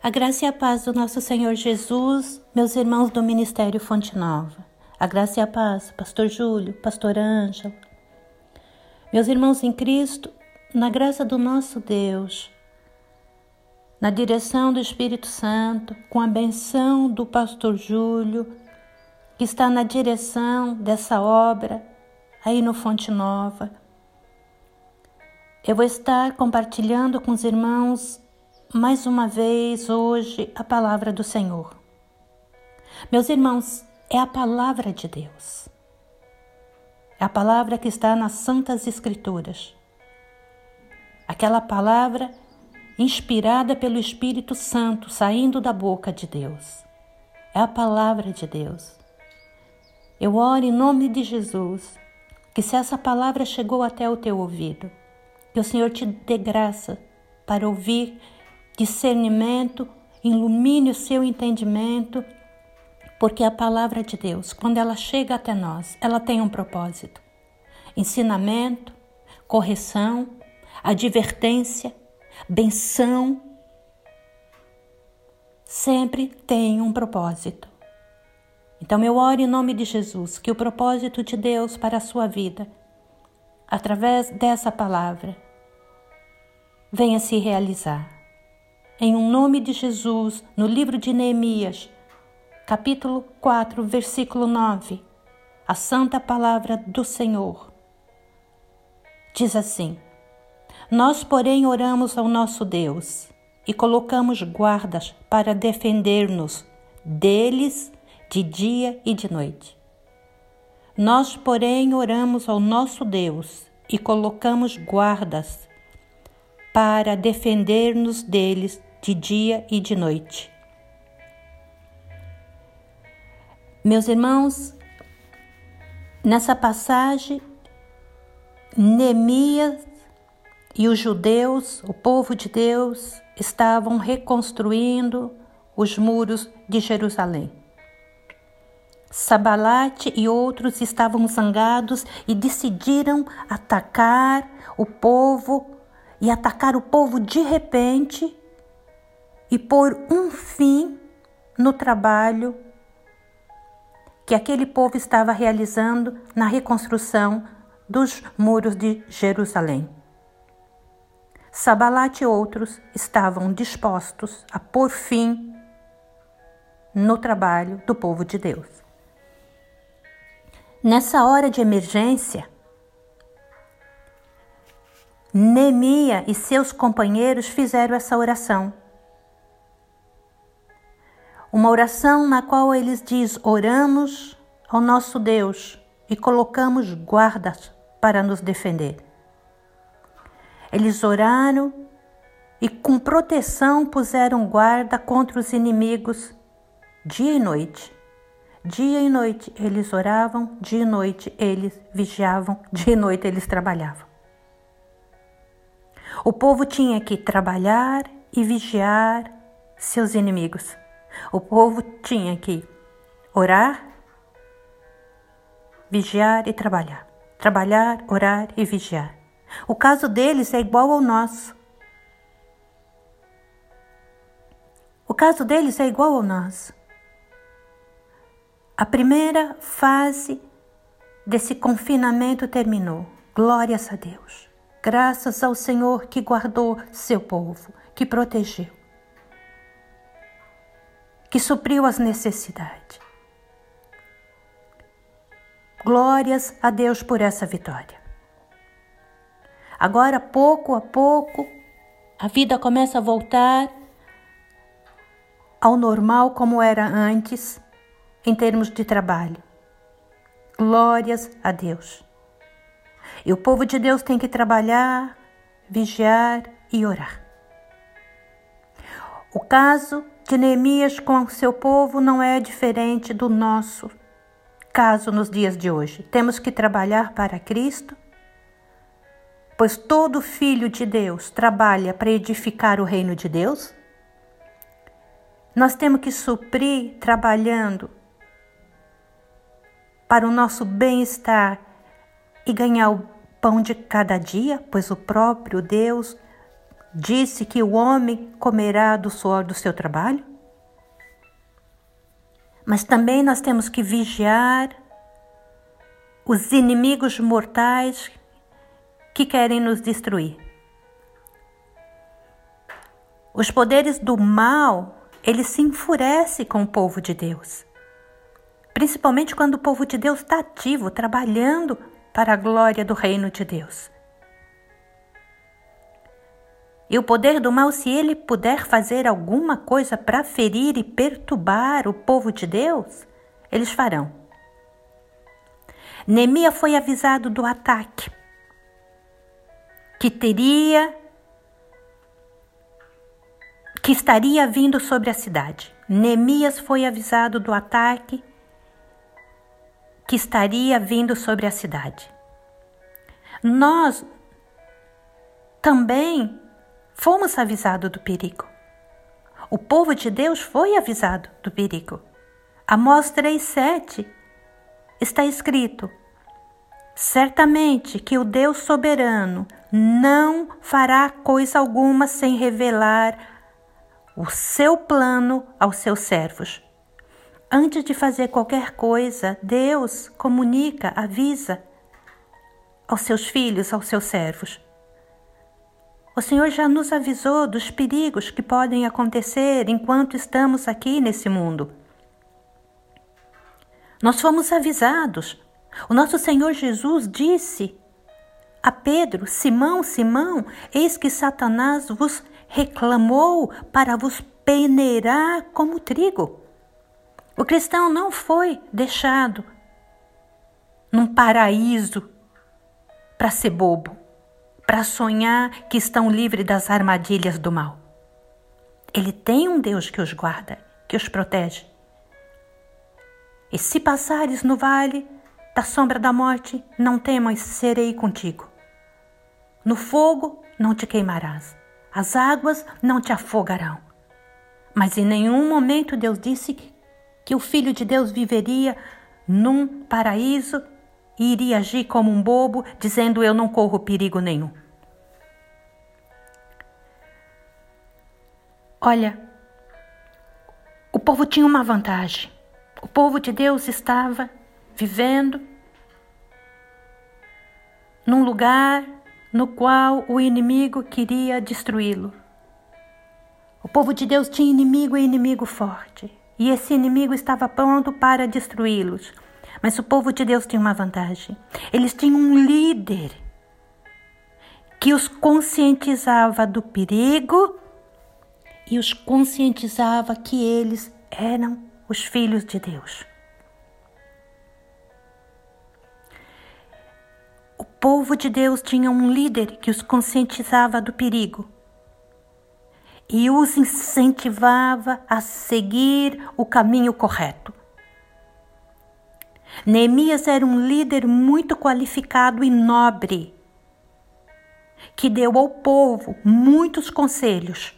A graça e a paz do nosso Senhor Jesus, meus irmãos do Ministério Fonte Nova. A graça e a paz, Pastor Júlio, Pastor Ângelo. Meus irmãos em Cristo, na graça do nosso Deus, na direção do Espírito Santo, com a benção do Pastor Júlio, que está na direção dessa obra aí no Fonte Nova. Eu vou estar compartilhando com os irmãos mais uma vez hoje a palavra do Senhor. Meus irmãos, é a palavra de Deus. É a palavra que está nas Santas Escrituras. Aquela palavra inspirada pelo Espírito Santo saindo da boca de Deus. É a palavra de Deus. Eu oro em nome de Jesus que se essa palavra chegou até o teu ouvido, que o Senhor te dê graça para ouvir discernimento, ilumine o seu entendimento, porque a palavra de Deus, quando ela chega até nós, ela tem um propósito: ensinamento, correção, advertência, benção. Sempre tem um propósito. Então eu oro em nome de Jesus que o propósito de Deus para a sua vida, através dessa palavra, venha se realizar em um nome de Jesus, no livro de Neemias, capítulo 4, versículo 9, a santa palavra do Senhor. Diz assim: Nós, porém, oramos ao nosso Deus e colocamos guardas para defender-nos deles de dia e de noite. Nós, porém, oramos ao nosso Deus e colocamos guardas para defender-nos deles de dia e de noite. Meus irmãos, nessa passagem, Neemias e os judeus, o povo de Deus, estavam reconstruindo os muros de Jerusalém. Sabalate e outros estavam zangados e decidiram atacar o povo e atacar o povo de repente e pôr um fim no trabalho que aquele povo estava realizando na reconstrução dos muros de Jerusalém. Sabalat e outros estavam dispostos a pôr fim no trabalho do povo de Deus. Nessa hora de emergência, Neemia e seus companheiros fizeram essa oração uma oração na qual eles diz: oramos ao nosso Deus e colocamos guardas para nos defender. Eles oraram e com proteção puseram guarda contra os inimigos dia e noite. Dia e noite eles oravam, dia e noite eles vigiavam, dia e noite eles trabalhavam. O povo tinha que trabalhar e vigiar seus inimigos. O povo tinha que orar, vigiar e trabalhar. Trabalhar, orar e vigiar. O caso deles é igual ao nosso. O caso deles é igual ao nosso. A primeira fase desse confinamento terminou. Glórias a Deus. Graças ao Senhor que guardou seu povo, que protegeu que supriu as necessidades. Glórias a Deus por essa vitória. Agora, pouco a pouco, a vida começa a voltar ao normal como era antes, em termos de trabalho. Glórias a Deus. E o povo de Deus tem que trabalhar, vigiar e orar. O caso de Neemias com seu povo não é diferente do nosso caso nos dias de hoje. Temos que trabalhar para Cristo, pois todo filho de Deus trabalha para edificar o reino de Deus. Nós temos que suprir trabalhando para o nosso bem-estar e ganhar o pão de cada dia, pois o próprio Deus disse que o homem comerá do suor do seu trabalho? Mas também nós temos que vigiar os inimigos mortais que querem nos destruir. Os poderes do mal, eles se enfurecem com o povo de Deus. Principalmente quando o povo de Deus está ativo, trabalhando para a glória do reino de Deus. E o poder do mal, se ele puder fazer alguma coisa para ferir e perturbar o povo de Deus, eles farão. Neemia foi avisado do ataque que teria que estaria vindo sobre a cidade. Neemias foi avisado do ataque que estaria vindo sobre a cidade. Nós também fomos avisados do perigo. O povo de Deus foi avisado do perigo. Amós 3,7 está escrito: Certamente que o Deus soberano não fará coisa alguma sem revelar o seu plano aos seus servos. Antes de fazer qualquer coisa, Deus comunica, avisa aos seus filhos, aos seus servos. O Senhor já nos avisou dos perigos que podem acontecer enquanto estamos aqui nesse mundo. Nós fomos avisados. O nosso Senhor Jesus disse a Pedro: Simão, Simão, eis que Satanás vos reclamou para vos peneirar como trigo. O cristão não foi deixado num paraíso para ser bobo, para sonhar que estão livres das armadilhas do mal. Ele tem um Deus que os guarda, que os protege. E se passares no vale da sombra da morte, não temas, serei contigo. No fogo não te queimarás as águas não te afogarão. Mas em nenhum momento Deus disse que o Filho de Deus viveria num paraíso e iria agir como um bobo, dizendo: Eu não corro perigo nenhum. Olha, o povo tinha uma vantagem. O povo de Deus estava vivendo num lugar no qual o inimigo queria destruí-lo. O povo de Deus tinha inimigo e inimigo forte, e esse inimigo estava pronto para destruí-los. Mas o povo de Deus tinha uma vantagem: eles tinham um líder que os conscientizava do perigo e os conscientizava que eles eram os filhos de Deus. povo de Deus tinha um líder que os conscientizava do perigo e os incentivava a seguir o caminho correto. Neemias era um líder muito qualificado e nobre, que deu ao povo muitos conselhos,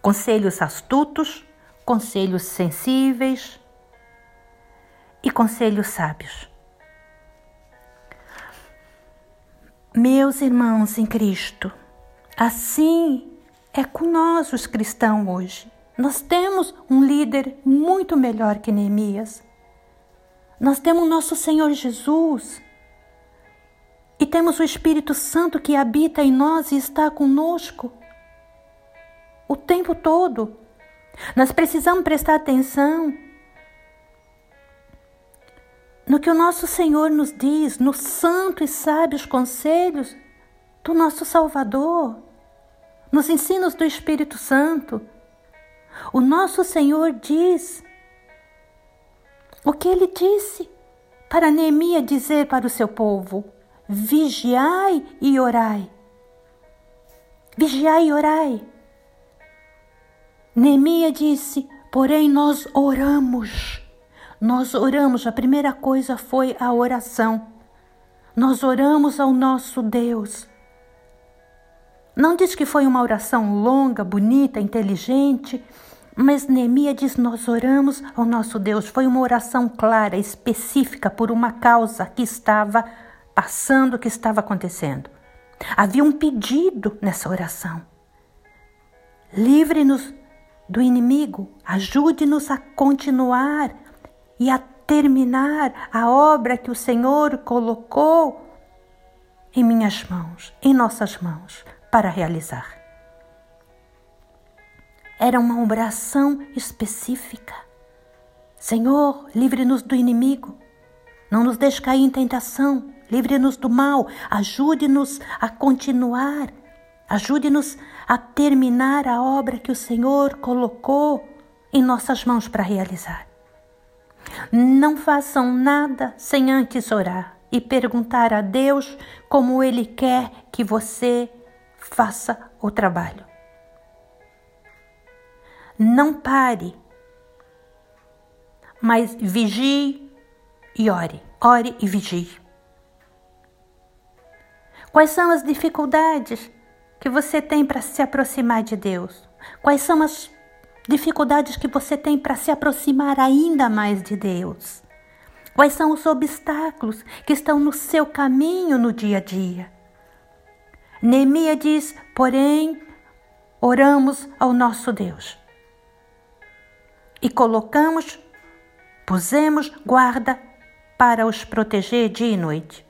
conselhos astutos, conselhos sensíveis e conselhos sábios. Meus irmãos em Cristo, assim é com nós os cristãos hoje. Nós temos um líder muito melhor que Neemias. Nós temos nosso Senhor Jesus. E temos o Espírito Santo que habita em nós e está conosco o tempo todo. Nós precisamos prestar atenção no que o nosso Senhor nos diz, nos santos e sábios conselhos do nosso Salvador, nos ensinos do Espírito Santo. O nosso Senhor diz o que ele disse para Neemias dizer para o seu povo: vigiai e orai. Vigiai e orai. Neemias disse: porém nós oramos nós oramos, a primeira coisa foi a oração. Nós oramos ao nosso Deus. Não diz que foi uma oração longa, bonita, inteligente, mas Neemia diz: Nós oramos ao nosso Deus. Foi uma oração clara, específica, por uma causa que estava passando, que estava acontecendo. Havia um pedido nessa oração. livre-nos do inimigo, ajude-nos a continuar e a terminar a obra que o Senhor colocou em minhas mãos, em nossas mãos, para realizar. Era uma oração específica. Senhor, livre-nos do inimigo. Não nos deixe cair em tentação. Livre-nos do mal. Ajude-nos a continuar. Ajude-nos a terminar a obra que o Senhor colocou em nossas mãos para realizar. Não façam nada sem antes orar e perguntar a Deus como Ele quer que você faça o trabalho. Não pare, mas vigie e ore. Ore e vigie. Quais são as dificuldades que você tem para se aproximar de Deus? Quais são as dificuldades que você tem para se aproximar ainda mais de Deus? Quais são os obstáculos que estão no seu caminho no dia a dia? Neemias diz, porém, oramos ao nosso Deus e colocamos, pusemos guarda para os proteger dia e noite.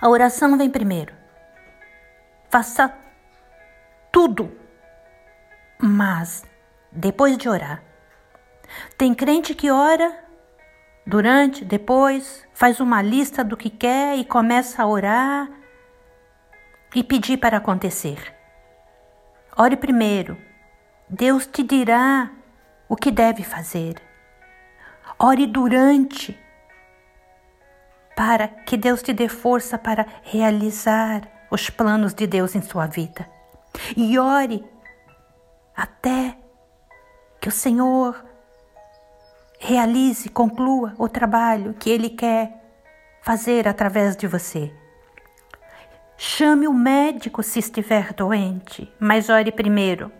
A oração vem primeiro. Faça tudo, mas depois de orar. Tem crente que ora durante, depois, faz uma lista do que quer e começa a orar e pedir para acontecer. Ore primeiro. Deus te dirá o que deve fazer. Ore durante para que Deus te dê força para realizar os planos de Deus em sua vida. E ore até que o Senhor realize, conclua o trabalho que Ele quer fazer através de você. Chame o médico se estiver doente, mas ore primeiro.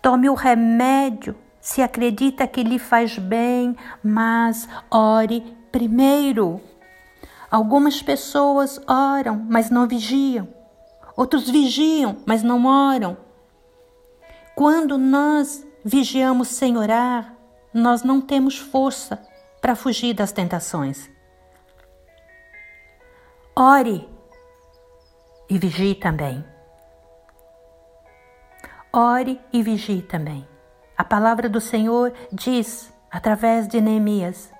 Tome o remédio se acredita que lhe faz bem, mas ore primeiro. Algumas pessoas oram, mas não vigiam. Outros vigiam, mas não oram. Quando nós vigiamos sem orar, nós não temos força para fugir das tentações. Ore e vigie também. Ore e vigie também. A palavra do Senhor diz, através de Neemias: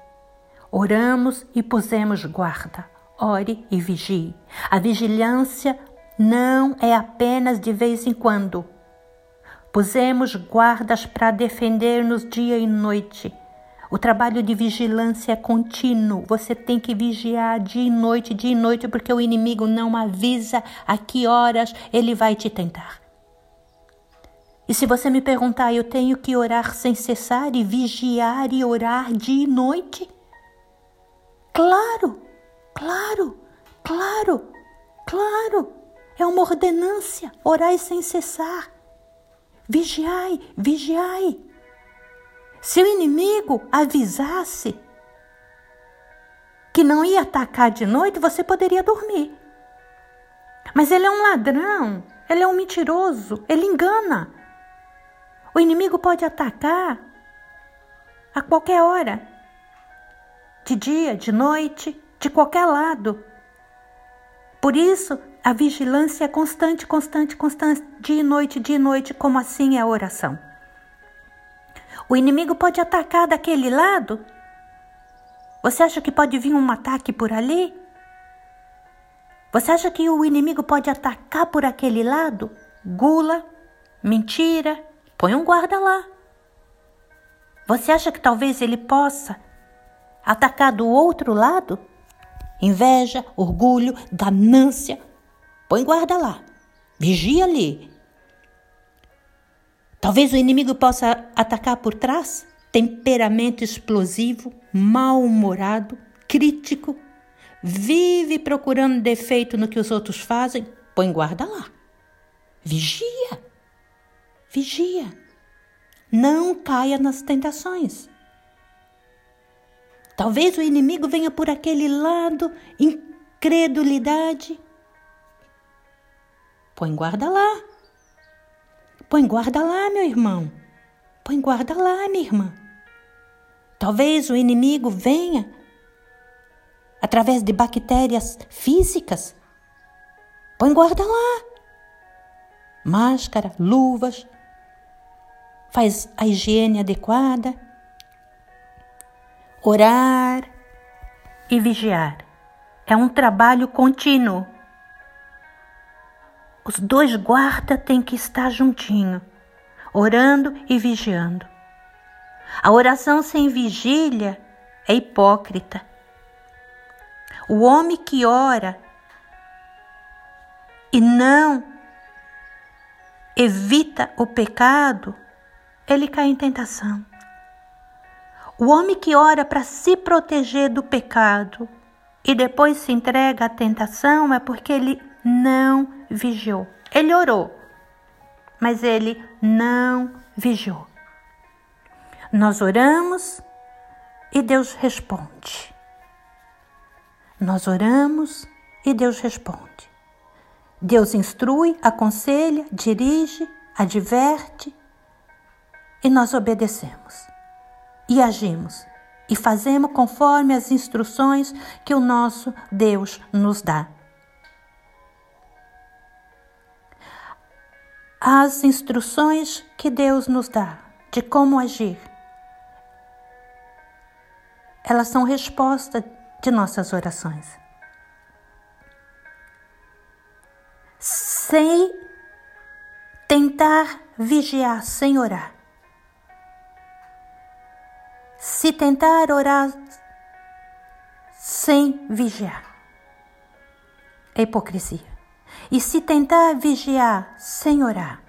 Oramos e pusemos guarda. Ore e vigie. A vigilância não é apenas de vez em quando Pusemos guardas para defender-nos dia e noite. O trabalho de vigilância é contínuo. Você tem que vigiar dia e noite, dia e noite, porque o inimigo não avisa a que horas ele vai te tentar. E se você me perguntar, eu tenho que orar sem cessar e vigiar e orar dia e noite? Claro, claro, claro, claro. É uma ordenância, orar sem cessar. Vigiai, vigiai. Se o inimigo avisasse que não ia atacar de noite, você poderia dormir. Mas ele é um ladrão, ele é um mentiroso, ele engana. O inimigo pode atacar a qualquer hora, de dia, de noite, de qualquer lado. Por isso, a vigilância é constante, constante, constante, dia e noite, dia e noite, como assim é a oração. O inimigo pode atacar daquele lado? Você acha que pode vir um ataque por ali? Você acha que o inimigo pode atacar por aquele lado? Gula, mentira, põe um guarda lá. Você acha que talvez ele possa atacar do outro lado? Inveja, orgulho, ganância, Põe guarda lá. Vigia ali. Talvez o inimigo possa atacar por trás. Temperamento explosivo, mal-humorado, crítico. Vive procurando defeito no que os outros fazem. Põe guarda lá. Vigia. Vigia. Não caia nas tentações. Talvez o inimigo venha por aquele lado, incredulidade, Põe guarda lá. põe guarda lá, meu irmão. Põe guarda lá, minha irmã. Talvez o inimigo venha através de bactérias físicas. Põe guarda lá. Máscara, luvas. Faz a higiene adequada. Orar e vigiar. É um trabalho contínuo. Os dois guardas têm que estar juntinho, orando e vigiando. A oração sem vigília é hipócrita. O homem que ora e não evita o pecado, ele cai em tentação. O homem que ora para se proteger do pecado e depois se entrega à tentação é porque ele não vigiou. Ele orou, mas ele não vigiou. Nós oramos e Deus responde. Nós oramos e Deus responde. Deus instrui, aconselha, dirige, adverte e nós obedecemos e agimos e fazemos conforme as instruções que o nosso Deus nos dá. as instruções que Deus nos dá de como agir. Elas são resposta de nossas orações. Sem tentar vigiar sem orar. Se tentar orar sem vigiar, é hipocrisia. E se tentar vigiar sem orar,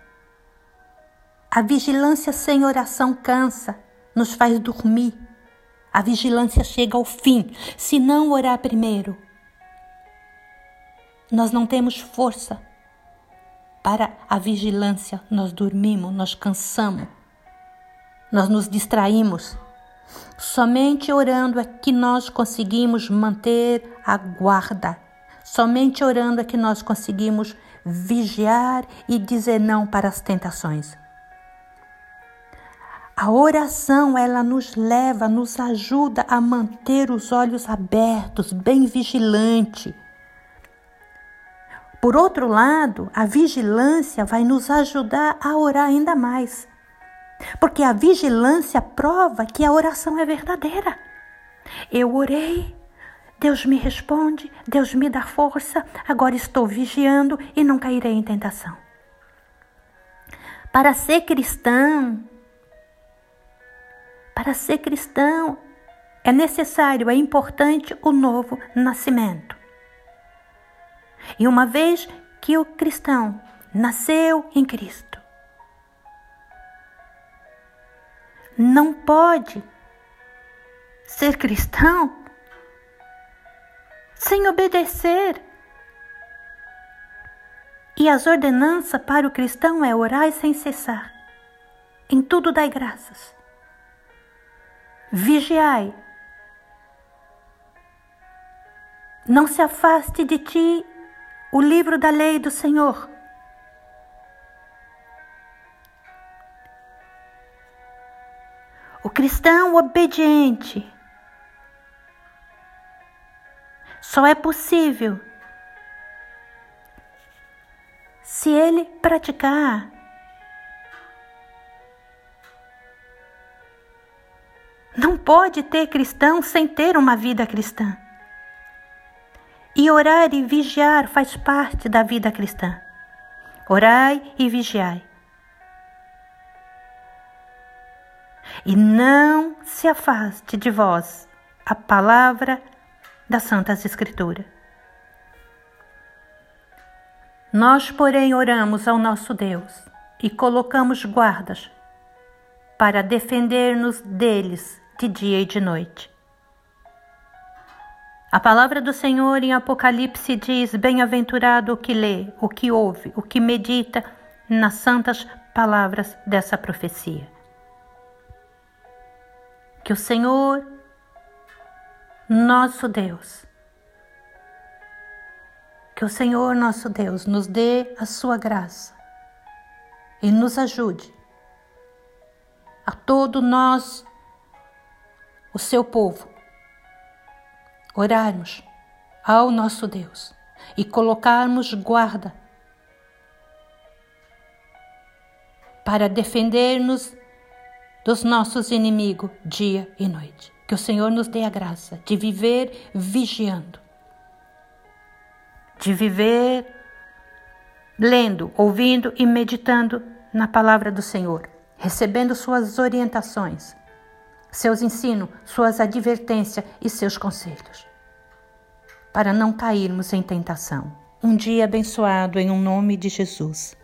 a vigilância sem oração cansa, nos faz dormir. A vigilância chega ao fim se não orar primeiro. Nós não temos força para a vigilância, nós dormimos, nós cansamos, nós nos distraímos. Somente orando é que nós conseguimos manter a guarda Somente orando é que nós conseguimos vigiar e dizer não para as tentações. A oração, ela nos leva, nos ajuda a manter os olhos abertos, bem vigilante. Por outro lado, a vigilância vai nos ajudar a orar ainda mais. Porque a vigilância prova que a oração é verdadeira. Eu orei, Deus me responde, Deus me dá força, agora estou vigiando e não cairei em tentação. Para ser cristão, para ser cristão, é necessário, é importante o novo nascimento. E uma vez que o cristão nasceu em Cristo, não pode ser cristão sem obedecer. E as ordenanças para o cristão é orar sem cessar. Em tudo dai graças. Vigiai. Não se afaste de ti o livro da lei do Senhor. O cristão obediente só é possível se ele praticar. Não pode ter cristão sem ter uma vida cristã. E orar e vigiar faz parte da vida cristã. Orai e vigiai. E não se afaste de vós a palavra das Santas Escrituras. Nós, porém, oramos ao nosso Deus e colocamos guardas para defender-nos deles de dia e de noite. A palavra do Senhor em Apocalipse diz: Bem-aventurado o que lê, o que ouve, o que medita nas santas palavras dessa profecia. Que o Senhor nosso Deus. Que o Senhor nosso Deus nos dê a sua graça e nos ajude a todo nós, o seu povo, orarmos ao nosso Deus e colocarmos guarda para defender-nos dos nossos inimigos dia e noite. Que o Senhor nos dê a graça de viver vigiando, de viver lendo, ouvindo e meditando na palavra do Senhor, recebendo suas orientações, seus ensinos, suas advertências e seus conselhos, para não cairmos em tentação. Um dia abençoado em um nome de Jesus.